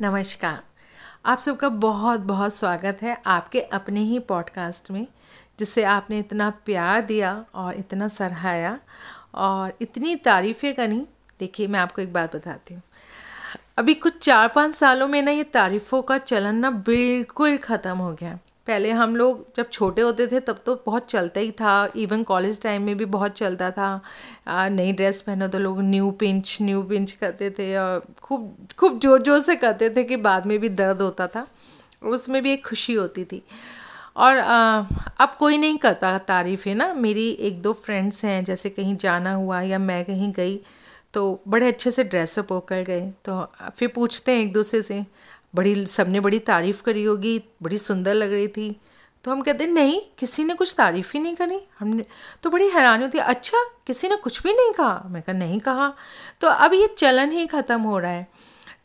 नमस्कार। आप सबका बहुत बहुत स्वागत है आपके अपने ही पॉडकास्ट में जिसे आपने इतना प्यार दिया और इतना सराहाया और इतनी तारीफ़ें करी। देखिए, मैं आपको एक बात बताती हूँ। अभी कुछ चार पाँच सालों में ना ये तारीफ़ों का चलन ना बिल्कुल ख़त्म हो गया पहले हम लोग जब छोटे होते थे, तब तो बहुत चलता ही था। इवन कॉलेज टाइम में भी बहुत चलता था। नई ड्रेस पहनो तो लोग न्यू पिंच न्यू पिंच करते थे और खूब खूब ज़ोर ज़ोर से करते थे कि बाद में भी दर्द होता था। उसमें भी एक खुशी होती थी। और अब कोई नहीं करता तारीफ़, है ना? मेरी एक दो फ्रेंड्स हैं, जैसे कहीं जाना हुआ या मैं कहीं गई तो बड़े अच्छे से ड्रेसअप होकर गए। तो फिर पूछते हैं एक दूसरे से बड़ी, सबने बड़ी तारीफ़ करी होगी, बड़ी सुंदर लग रही थी। तो हम कहते, नहीं, किसी ने कुछ तारीफ़ ही नहीं करी। हमने तो बड़ी हैरानी होती अच्छा किसी ने कुछ भी नहीं कहा? मैं कहा, नहीं कहा। तो अब ये चलन ही ख़त्म हो रहा है।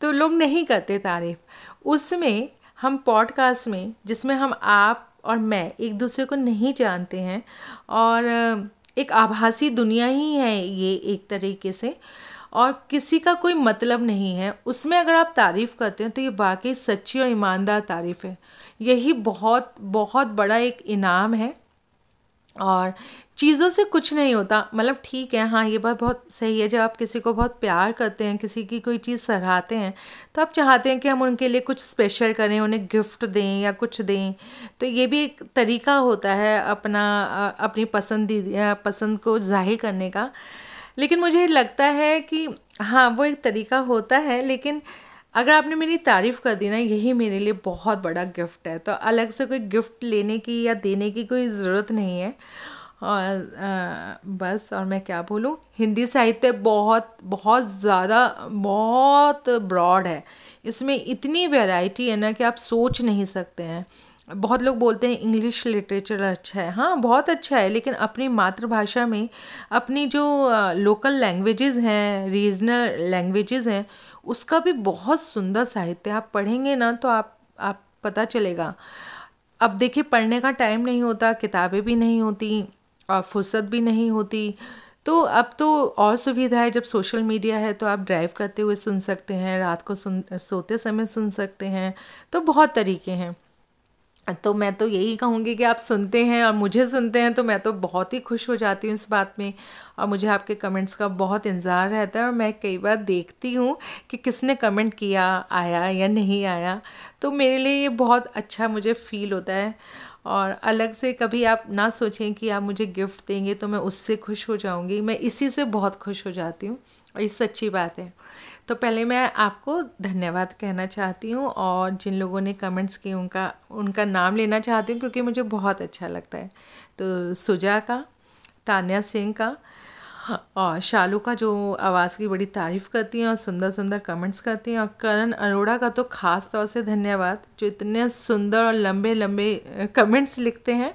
तो लोग नहीं करते तारीफ़। उसमें, हम पॉडकास्ट में, जिसमें हम आप और मैं एक दूसरे को नहीं जानते हैं, और एक आभासी दुनिया ही है ये एक तरीके से और किसी का कोई मतलब नहीं है, उसमें अगर आप तारीफ़ करते हैं तो ये वाकई सच्ची और ईमानदार तारीफ़ है। यही बहुत बहुत बड़ा एक इनाम है और चीज़ों से कुछ नहीं होता। मतलब ठीक है हाँ ये बात बहुत सही है, जब आप किसी को बहुत प्यार करते हैं, किसी की कोई चीज़ सराहते हैं तो आप चाहते हैं कि हम उनके लिए कुछ स्पेशल करें, उन्हें गिफ्ट दें या कुछ दें। तो ये भी एक तरीका होता है अपना अपनी पसंदीदा पसंद को ज़ाहिर करने का। लेकिन मुझे लगता है कि हाँ वो एक तरीका होता है लेकिन अगर आपने मेरी तारीफ़ कर दी ना यही मेरे लिए बहुत बड़ा गिफ्ट है। तो अलग से कोई गिफ्ट लेने की या देने की कोई ज़रूरत नहीं है। और आ, बस और मैं क्या बोलूँ? हिंदी साहित्य बहुत बहुत ज़्यादा बहुत ब्रॉड है। इसमें इतनी वैरायटी है ना कि आप सोच नहीं सकते हैं। बहुत लोग बोलते हैं इंग्लिश लिटरेचर अच्छा है। हाँ बहुत अच्छा है, लेकिन अपनी मातृभाषा में अपनी जो लोकल लैंग्वेजेस हैं रीजनल लैंग्वेजेस हैं, उसका भी बहुत सुंदर साहित्य आप पढ़ेंगे ना तो आप आप पता चलेगा। अब देखिए, पढ़ने का टाइम नहीं होता, किताबें भी नहीं होती और फुर्सत भी नहीं होती। तो अब तो और सुविधा है, जब सोशल मीडिया है तो आप ड्राइव करते हुए सुन सकते हैं, रात को सुन, सोते समय सुन सकते हैं। तो बहुत तरीके हैं। तो मैं तो यही कहूँगी कि आप सुनते हैं और मुझे सुनते हैं तो मैं तो बहुत ही खुश हो जाती हूँ इस बात में। और मुझे आपके कमेंट्स का बहुत इंतज़ार रहता है और मैं कई बार देखती हूँ कि किसने कमेंट किया, आया या नहीं आया। तो मेरे लिए ये बहुत अच्छा मुझे फ़ील होता है। और अलग से कभी आप ना सोचें कि आप मुझे गिफ्ट देंगे तो मैं उससे खुश हो जाऊँगी। मैं इसी से बहुत खुश हो जाती हूँ। और ये सच्ची बात है। तो पहले मैं आपको धन्यवाद कहना चाहती हूँ और जिन लोगों ने कमेंट्स किए उनका उनका नाम लेना चाहती हूँ क्योंकि मुझे बहुत अच्छा लगता है। तो सुजा का, तान्या सिंह का और शालू का जो आवाज़ की बड़ी तारीफ़ करती हैं और सुंदर सुंदर कमेंट्स करती हैं और करण अरोड़ा का तो ख़ास तौर से धन्यवाद जो इतने सुंदर और लंबे लंबे कमेंट्स लिखते हैं।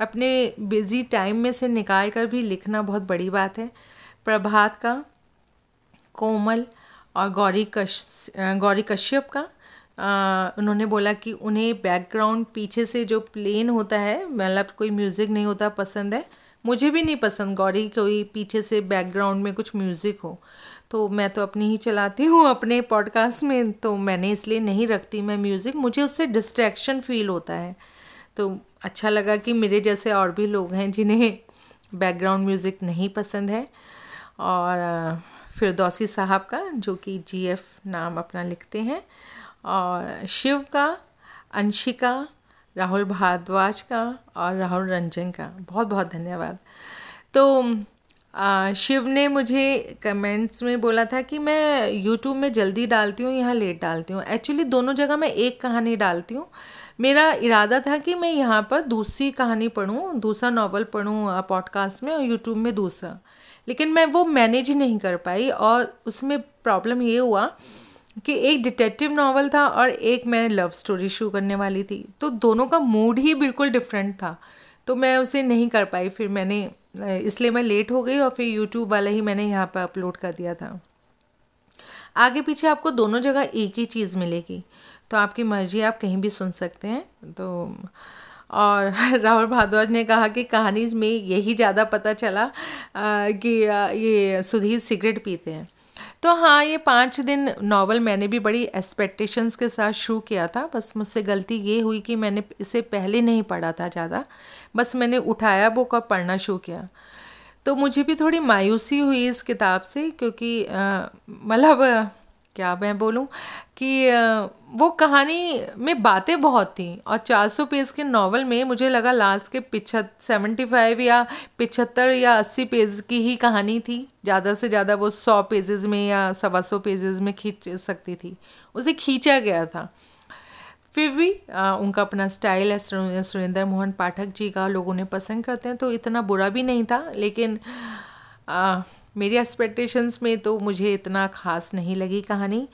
अपने बिज़ी टाइम में से निकाल कर भी लिखना बहुत बड़ी बात है। प्रभात का कोमल और गौरी कश गौरी कश्यप का आ, उन्होंने बोला कि उन्हें बैकग्राउंड पीछे से जो प्लेन होता है मतलब कोई म्यूज़िक नहीं होता पसंद है मुझे भी नहीं पसंद गौरी, कोई पीछे से बैकग्राउंड में कुछ म्यूज़िक हो। तो मैं तो अपनी ही चलाती हूँ अपने पॉडकास्ट में तो मैंने इसलिए नहीं रखती मैं म्यूज़िक मुझे उससे डिस्ट्रैक्शन फील होता है। तो अच्छा लगा कि मेरे जैसे और भी लोग हैं जिन्हें बैकग्राउंड म्यूज़िक नहीं पसंद है। और फिरदौसी साहब का, जो कि जीएफ नाम अपना लिखते हैं। और शिव का अंशिका राहुल भारद्वाज का और राहुल रंजन का। बहुत बहुत धन्यवाद। तो आ, शिव ने मुझे कमेंट्स में बोला था कि मैं यूट्यूब में जल्दी डालती हूँ यहाँ लेट डालती हूँ। एक्चुअली दोनों जगह मैं एक कहानी डालती हूँ। मेरा इरादा था कि मैं यहाँ पर दूसरी कहानी पढ़ूँ दूसरा नावल पढ़ूँ पॉडकास्ट में और यूट्यूब में दूसरा। लेकिन मैं वो मैनेज ही नहीं कर पाई और उसमें प्रॉब्लम ये हुआ कि एक डिटेक्टिव नावल था और एक मैं लव स्टोरी शुरू करने वाली थी। तो दोनों का मूड ही बिल्कुल डिफरेंट था। तो मैं उसे नहीं कर पाई। फिर मैंने, इसलिए मैं लेट हो गई और फिर यूट्यूब वाला ही मैंने यहाँ पर अपलोड कर दिया था। आगे पीछे आपको दोनों जगह एक ही चीज़ मिलेगी। तो आपकी मर्ज़ी, आप कहीं भी सुन सकते हैं। तो और राहुल भारद्वाज ने कहा कि कहानी में यही ज़्यादा पता चला कि ये सुधीर सिगरेट पीते हैं। तो हाँ ये पाँच दिन नावल मैंने भी बड़ी एक्सपेक्टेशंस के साथ शुरू किया था। बस मुझसे गलती ये हुई कि मैंने इसे पहले नहीं पढ़ा था ज़्यादा। बस मैंने उठाया बुक और पढ़ना शुरू किया। तो मुझे भी थोड़ी मायूसी हुई इस किताब से, क्योंकि मतलब क्या मैं बोलूँ कि वो कहानी में बातें बहुत थी और 400 पेज के नावल में मुझे लगा लास्ट के पिछत सेवेंटी फाइव या पिछहत्तर या अस्सी पेज की ही कहानी थी। ज़्यादा से ज़्यादा वो सौ पेजेस में या सवा सौ पेजेस में खींच सकती थी। उसे खींचा गया था। फिर भी आ, उनका अपना स्टाइल है सुरेंद्र मोहन पाठक जी का लोगों ने पसंद करते हैं तो इतना बुरा भी नहीं था लेकिन आ, मेरी एक्सपेक्टेशंस में तो मुझे इतना ख़ास नहीं लगी कहानी।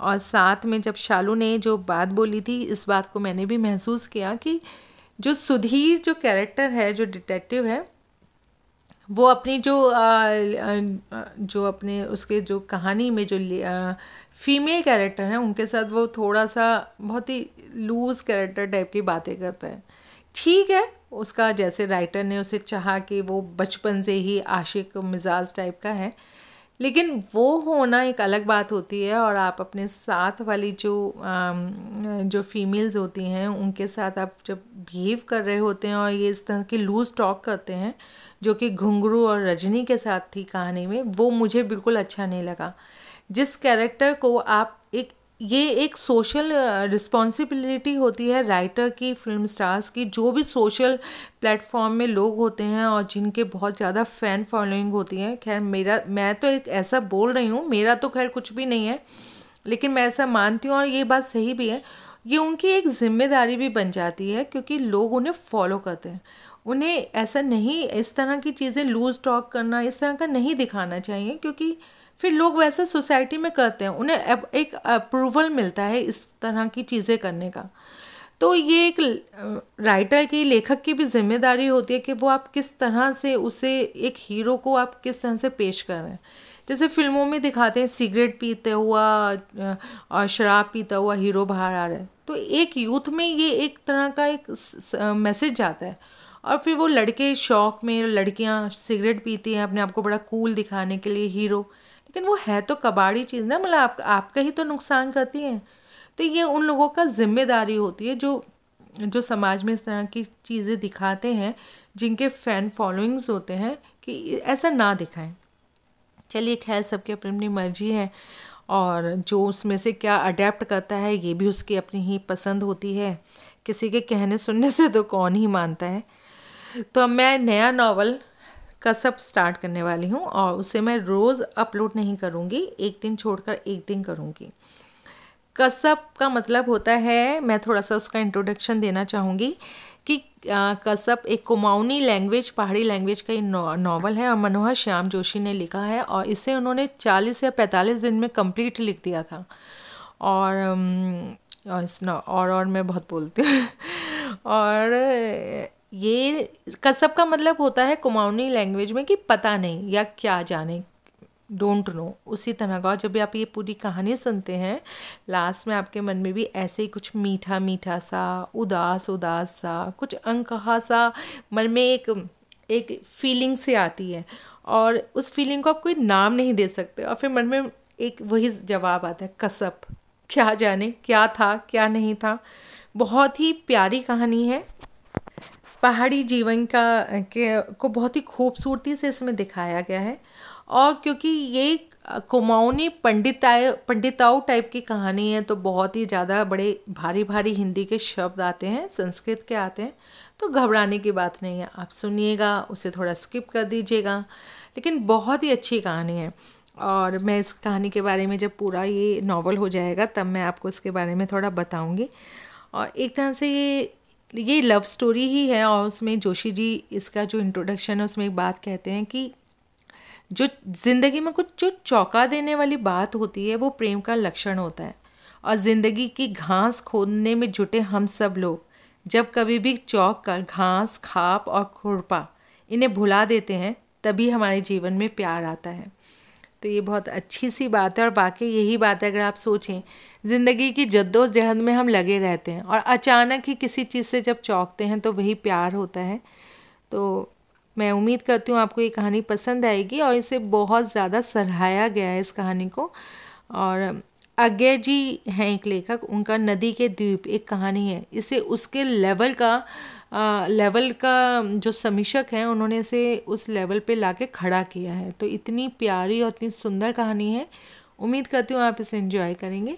और साथ में जब शालू ने जो बात बोली थी इस बात को मैंने भी महसूस किया कि जो सुधीर जो कैरेक्टर है जो डिटेक्टिव है वो अपनी जो आ, जो अपने उसके जो कहानी में जो आ, फीमेल कैरेक्टर हैं उनके साथ वो थोड़ा सा बहुत ही लूज कैरेक्टर टाइप की बातें करता है। ठीक है, उसका जैसे राइटर ने उसे चाहा कि वो बचपन से ही आशिक मिजाज टाइप का है, लेकिन वो होना एक अलग बात होती है और आप अपने साथ वाली जो जो फीमेल्स होती हैं, उनके साथ आप जब बिहेव कर रहे होते हैं और ये इस तरह की लूज टॉक करते हैं, जो कि घुंघरू और रजनी के साथ थी कहानी में, वो मुझे बिल्कुल अच्छा नहीं लगा। जिस कैरेक्टर को आप एक ये एक सोशल रिस्पॉन्सिबिलिटी होती है राइटर की फ़िल्म स्टार्स की, जो भी सोशल प्लेटफॉर्म में लोग होते हैं और जिनके बहुत ज़्यादा फ़ैन फॉलोइंग होती है। खैर, मेरा, मैं तो एक ऐसा बोल रही हूँ, मेरा तो खैर कुछ भी नहीं है, लेकिन मैं ऐसा मानती हूँ और ये बात सही भी है, ये उनकी एक ज़िम्मेदारी भी बन जाती है क्योंकि लोग उन्हें फॉलो करते हैं। उन्हें ऐसा नहीं, इस तरह की चीज़ें लूज टॉक करना, इस तरह का नहीं दिखाना चाहिए क्योंकि फिर लोग वैसे सोसाइटी में करते हैं, उन्हें एक अप्रूवल मिलता है इस तरह की चीज़ें करने का। तो ये एक राइटर की, लेखक की भी ज़िम्मेदारी होती है कि वो आप किस तरह से उसे, एक हीरो को आप किस तरह से पेश कर रहे हैं। जैसे फ़िल्मों में दिखाते हैं, सिगरेट पीते हुआ और शराब पीता हुआ हीरो बाहर आ रहा है। तो एक यूथ में ये एक तरह का एक मैसेज जाता है। और फिर वो लड़के शौक में, लड़कियाँ सिगरेट पीती हैं, अपने आप को बड़ा कूल दिखाने के लिए हीरो लेकिन वो है तो कबाड़ी चीज़ ना मतलब आप, आपका ही तो नुकसान करती है। तो ये उन लोगों का ज़िम्मेदारी होती है जो जो समाज में इस तरह की चीज़ें दिखाते हैं जिनके फ़ैन फॉलोइंग्स होते हैं कि ऐसा ना दिखाएँ। चलिए खैर सबकी अपनी अपनी मर्ज़ी है और जो उसमें से क्या अडेप्ट करता है ये भी उसकी अपनी ही पसंद होती है। किसी के कहने सुनने से तो कौन ही मानता है। तो मैं नया नावल कसब स्टार्ट करने वाली हूँ और उसे मैं रोज़ अपलोड नहीं करूँगी, एक दिन छोड़कर एक दिन करूँगी। कसब का मतलब होता है, मैं थोड़ा सा उसका इंट्रोडक्शन देना चाहूँगी कि कसब एक कुमाऊनी लैंग्वेज पहाड़ी लैंग्वेज का नावल है और मनोहर श्याम जोशी ने लिखा है और इसे उन्होंने 40 या 45 दिन में कंप्लीट लिख दिया था। और और और और मैं बहुत बोलती हूँ। और ये कसब का मतलब होता है कुमाऊनी लैंग्वेज में कि पता नहीं या क्या जाने। डोंट नो उसी तरह का। जब भी आप ये पूरी कहानी सुनते हैं लास्ट में आपके मन में भी ऐसे ही कुछ मीठा मीठा सा, उदास उदास सा, कुछ अनकहा सा मन में एक एक फीलिंग से आती है। और उस फीलिंग को आप कोई नाम नहीं दे सकते। और फिर मन में एक वही जवाब आता है, कसब। क्या जाने, क्या था, क्या नहीं था। बहुत ही प्यारी कहानी है। पहाड़ी जीवन का के, को बहुत ही खूबसूरती से इसमें दिखाया गया है। और क्योंकि ये कुमाऊनी पंडिताए पंडिताओं टाइप की कहानी है तो बहुत ही ज़्यादा बड़े, भारी भारी हिंदी के शब्द आते हैं, संस्कृत के आते हैं तो घबराने की बात नहीं है। आप सुनिएगा, उसे थोड़ा स्किप कर दीजिएगा। लेकिन बहुत ही अच्छी कहानी है। और मैं इस कहानी के बारे में जब पूरा ये नावल हो जाएगा, तब मैं आपको इसके बारे में थोड़ा बताऊँगी। और एक तरह से ये ये लव स्टोरी ही है और उसमें जोशी जी इसका जो इंट्रोडक्शन है, उसमें एक बात कहते हैं कि जो ज़िंदगी में कुछ, जो चौंका देने वाली बात होती है, वो प्रेम का लक्षण होता है। और ज़िंदगी की घास खोदने में जुटे हम सब लोग, जब कभी भी चौक कर घास, खाप और खुरपा इन्हें भुला देते हैं, तभी हमारे जीवन में प्यार आता है। तो ये बहुत अच्छी सी बात है और बाकी यही बात है, अगर आप सोचें, ज़िंदगी की जद्दोजहद में हम लगे रहते हैं और अचानक ही किसी चीज़ से जब चौंकते हैं तो वही प्यार होता है। तो मैं उम्मीद करती हूँ आपको ये कहानी पसंद आएगी और इसे बहुत ज़्यादा सराहाया गया है इस कहानी को। और अज्ञे जी हैं एक लेखक उनका नदी के द्वीप एक कहानी है। इसे उसके लेवल का आ, लेवल का जो समीक्षक हैं उन्होंने इसे उस लेवल पे लाके खड़ा किया है। तो इतनी प्यारी और इतनी सुंदर कहानी है। उम्मीद करती हूँ आप इसे एंजॉय करेंगे।